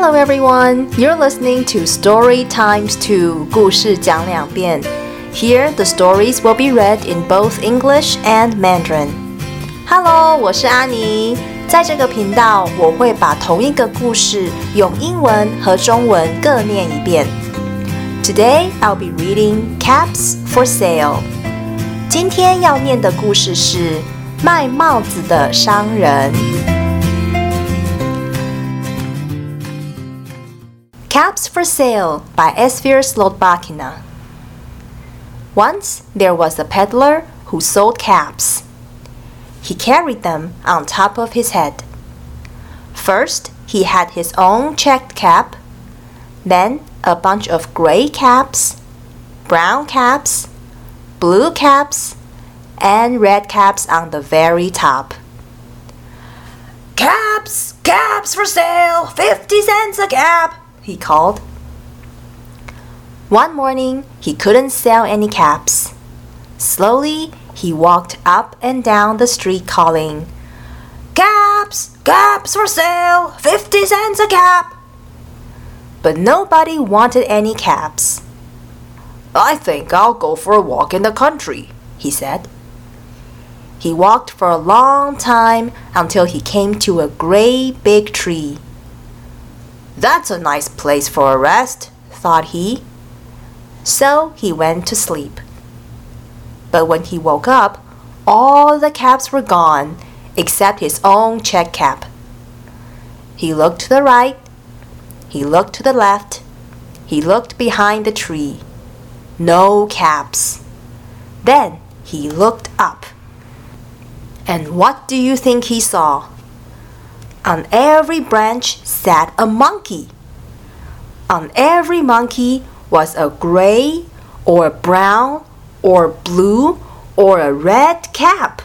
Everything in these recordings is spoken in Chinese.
Hello everyone, you're listening to Story Times 2故事讲两遍. Here the stories will be read in both English and Mandarin. Hello，我是阿妮，在这个频道我会把同一个故事用英文和中文各念一遍。Today I'll be reading Caps for Sale. 今天要念的故事是卖帽子的商人。 Caps for Sale by Esfir Slotbakina. Once there was a peddler who sold caps. He carried them on top of his head. First, he had his own checked cap, then a bunch of gray caps, brown caps, blue caps, and red caps on the very top. Caps, caps for sale, 50 cents a cap, he called. One morning, he couldn't sell any caps. Slowly, he walked up and down the street calling, Caps! Caps for sale! 50 cents a cap! But nobody wanted any caps. I think I'll go for a walk in the country, he said. He walked for a long time until he came to a great big tree. That's a nice place for a rest, thought he. So he went to sleep. But when he woke up, all the caps were gone except his own check cap. He looked to the right, he looked to the left, he looked behind the tree. No caps. Then he looked up. And what do you think he saw? On every branch sat a monkey. On every monkey was a gray or a brown or blue or a red cap.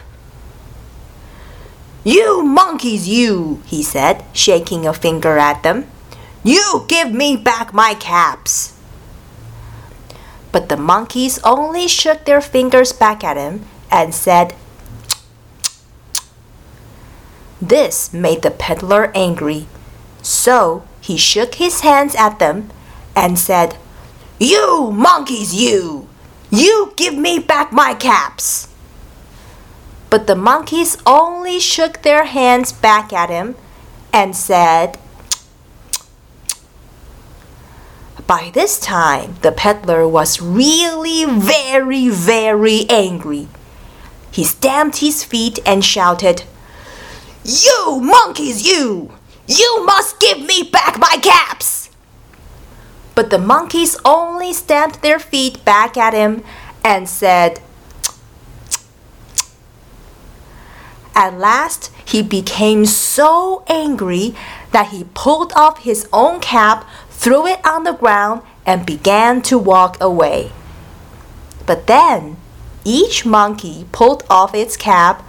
You monkeys, you, he said, shaking a finger at them. You give me back my caps. But the monkeys only shook their fingers back at him and said, This made the peddler angry. So he shook his hands at them and said, You monkeys, you! You give me back my caps! But the monkeys only shook their hands back at him and said, By this time, the peddler was really very, very angry. He stamped his feet and shouted, You monkeys, you! You must give me back my caps! But the monkeys only stamped their feet back at him and said, At last, he became so angry that he pulled off his own cap, threw it on the ground, and began to walk away. But then, each monkey pulled off its cap,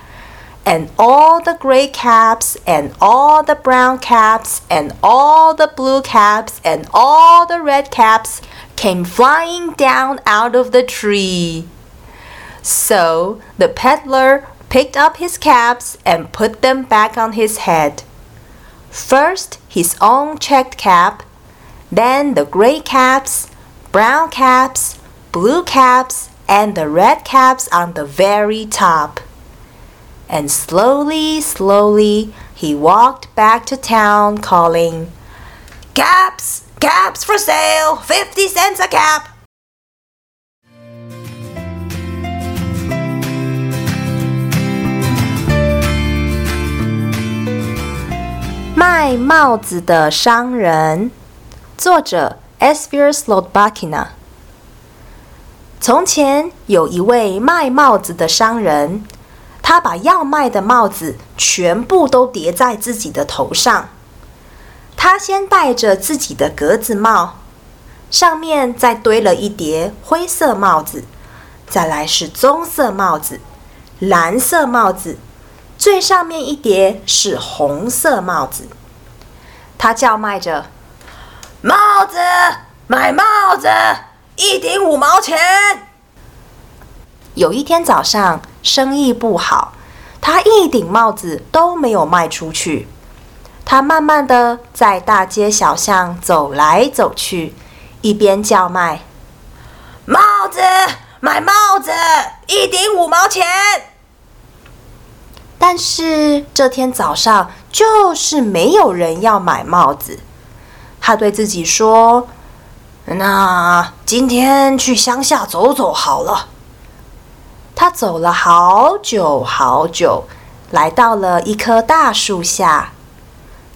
and all the gray caps, and all the brown caps, and all the blue caps, and all the red caps came flying down out of the tree. So the peddler picked up his caps and put them back on his head. First his own checked cap, then the gray caps, brown caps, blue caps, and the red caps on the very top And slowly, slowly, he walked back to town calling, Caps! Caps for sale! 50 cents a cap! 卖帽子的商人，作者 Esfir Slotbakina。从前有一位卖帽子的商人， 他把要卖的帽子全部都叠在自己的头上。他先戴着自己的格子帽，上面再堆了一叠灰色帽子，再来是棕色帽子、蓝色帽子。最上面一叠是红色帽子，他叫卖着：“帽子，买帽子，一顶五毛钱。”有一天早上，生意不好，他一顶帽子都没有卖出去。他慢慢的在大街小巷走来走去，一边叫卖：“帽子，买帽子，一顶五毛钱。”但是这天早上就是没有人要买帽子。他对自己说：“那今天去乡下走走好了。”他走了好久好久，来到了一棵大树下。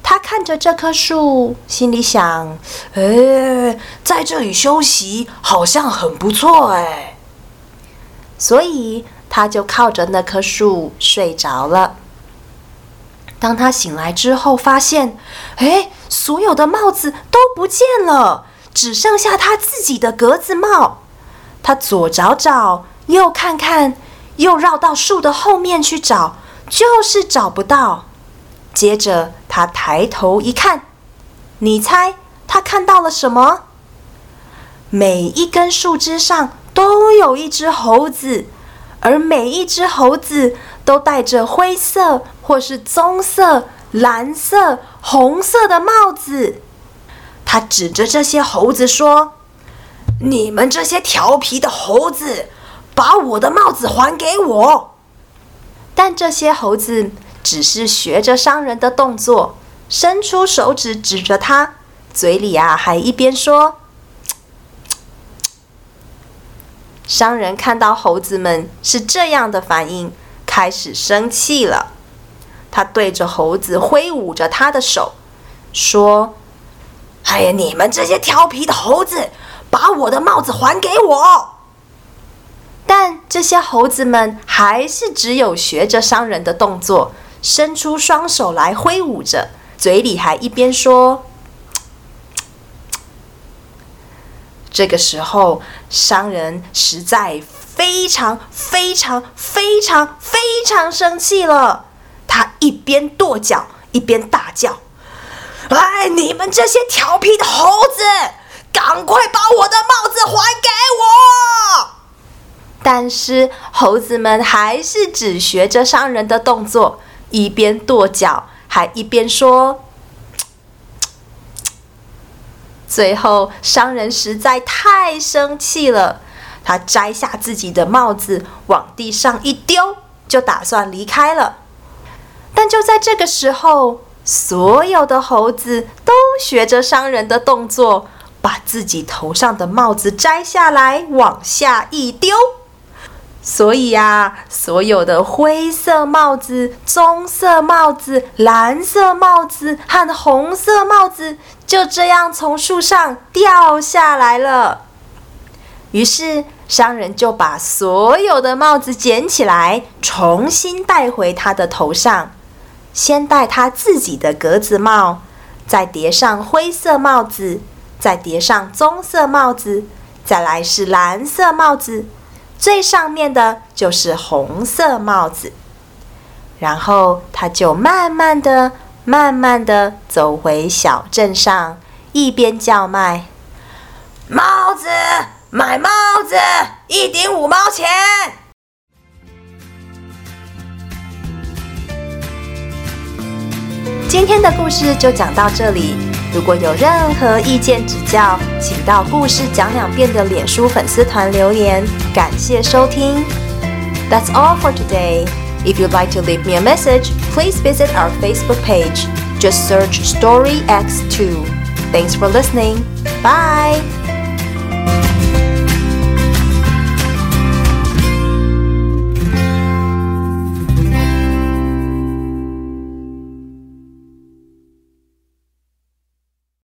他看着这棵树，心里想：“哎，在这里休息好像很不错哎。”所以他就靠着那棵树睡着了。当他醒来之后，发现，哎，所有的帽子都不见了，只剩下他自己的格子帽。他左找找，又看看，又绕到树的后面去找，就是找不到。接着他抬头一看，你猜他看到了什么？每一根树枝上都有一只猴子，而每一只猴子。都戴着灰色或是棕色、蓝色、红色的帽子。他指着这些猴子说：“你们这些调皮的猴子，把我的帽子还给我！”但这些猴子只是学着商人的动作，伸出手指指着他，嘴里啊还一边说：“商人看到猴子们是这样的反应。开始生气了，他对着猴子挥舞着他的手，说：“哎呀，你们这些调皮的猴子，把我的帽子还给我！”但这些猴子们还是只有学着商人的动作，伸出双手来挥舞着，嘴里还一边说：“这个时候，商人实在。”非常非常非常非常生气了，他一边跺脚一边大叫：“哎，你们这些调皮的猴子，赶快把我的帽子还给我！”但是猴子们还是只学着商人的动作，一边跺脚还一边说：“ 最后，商人实在太生气了。”他摘下自己的帽子，往地上一丢，就打算离开了。但就在这个时候，所有的猴子都学着商人的动作，把自己头上的帽子摘下来，往下一丢。所以呀，所有的灰色帽子、棕色帽子、蓝色帽子和红色帽子就这样从树上掉下来了。于是，商人就把所有的帽子捡起来，重新戴回他的头上。先戴他自己的格子帽，再叠上灰色帽子，再叠上棕色帽子，再来是蓝色帽子，最上面的就是红色帽子。然后，他就慢慢的、慢慢的走回小镇上，一边叫卖：“帽子！”买帽子一顶五毛钱。今天的故事就讲到这里。如果有任何意见指教，请到故事讲两遍的脸书粉丝团留言。感谢收听。That's all for today. If you'd like to leave me a message, please visit our Facebook page. Just search Story X Two. Thanks for listening. Bye.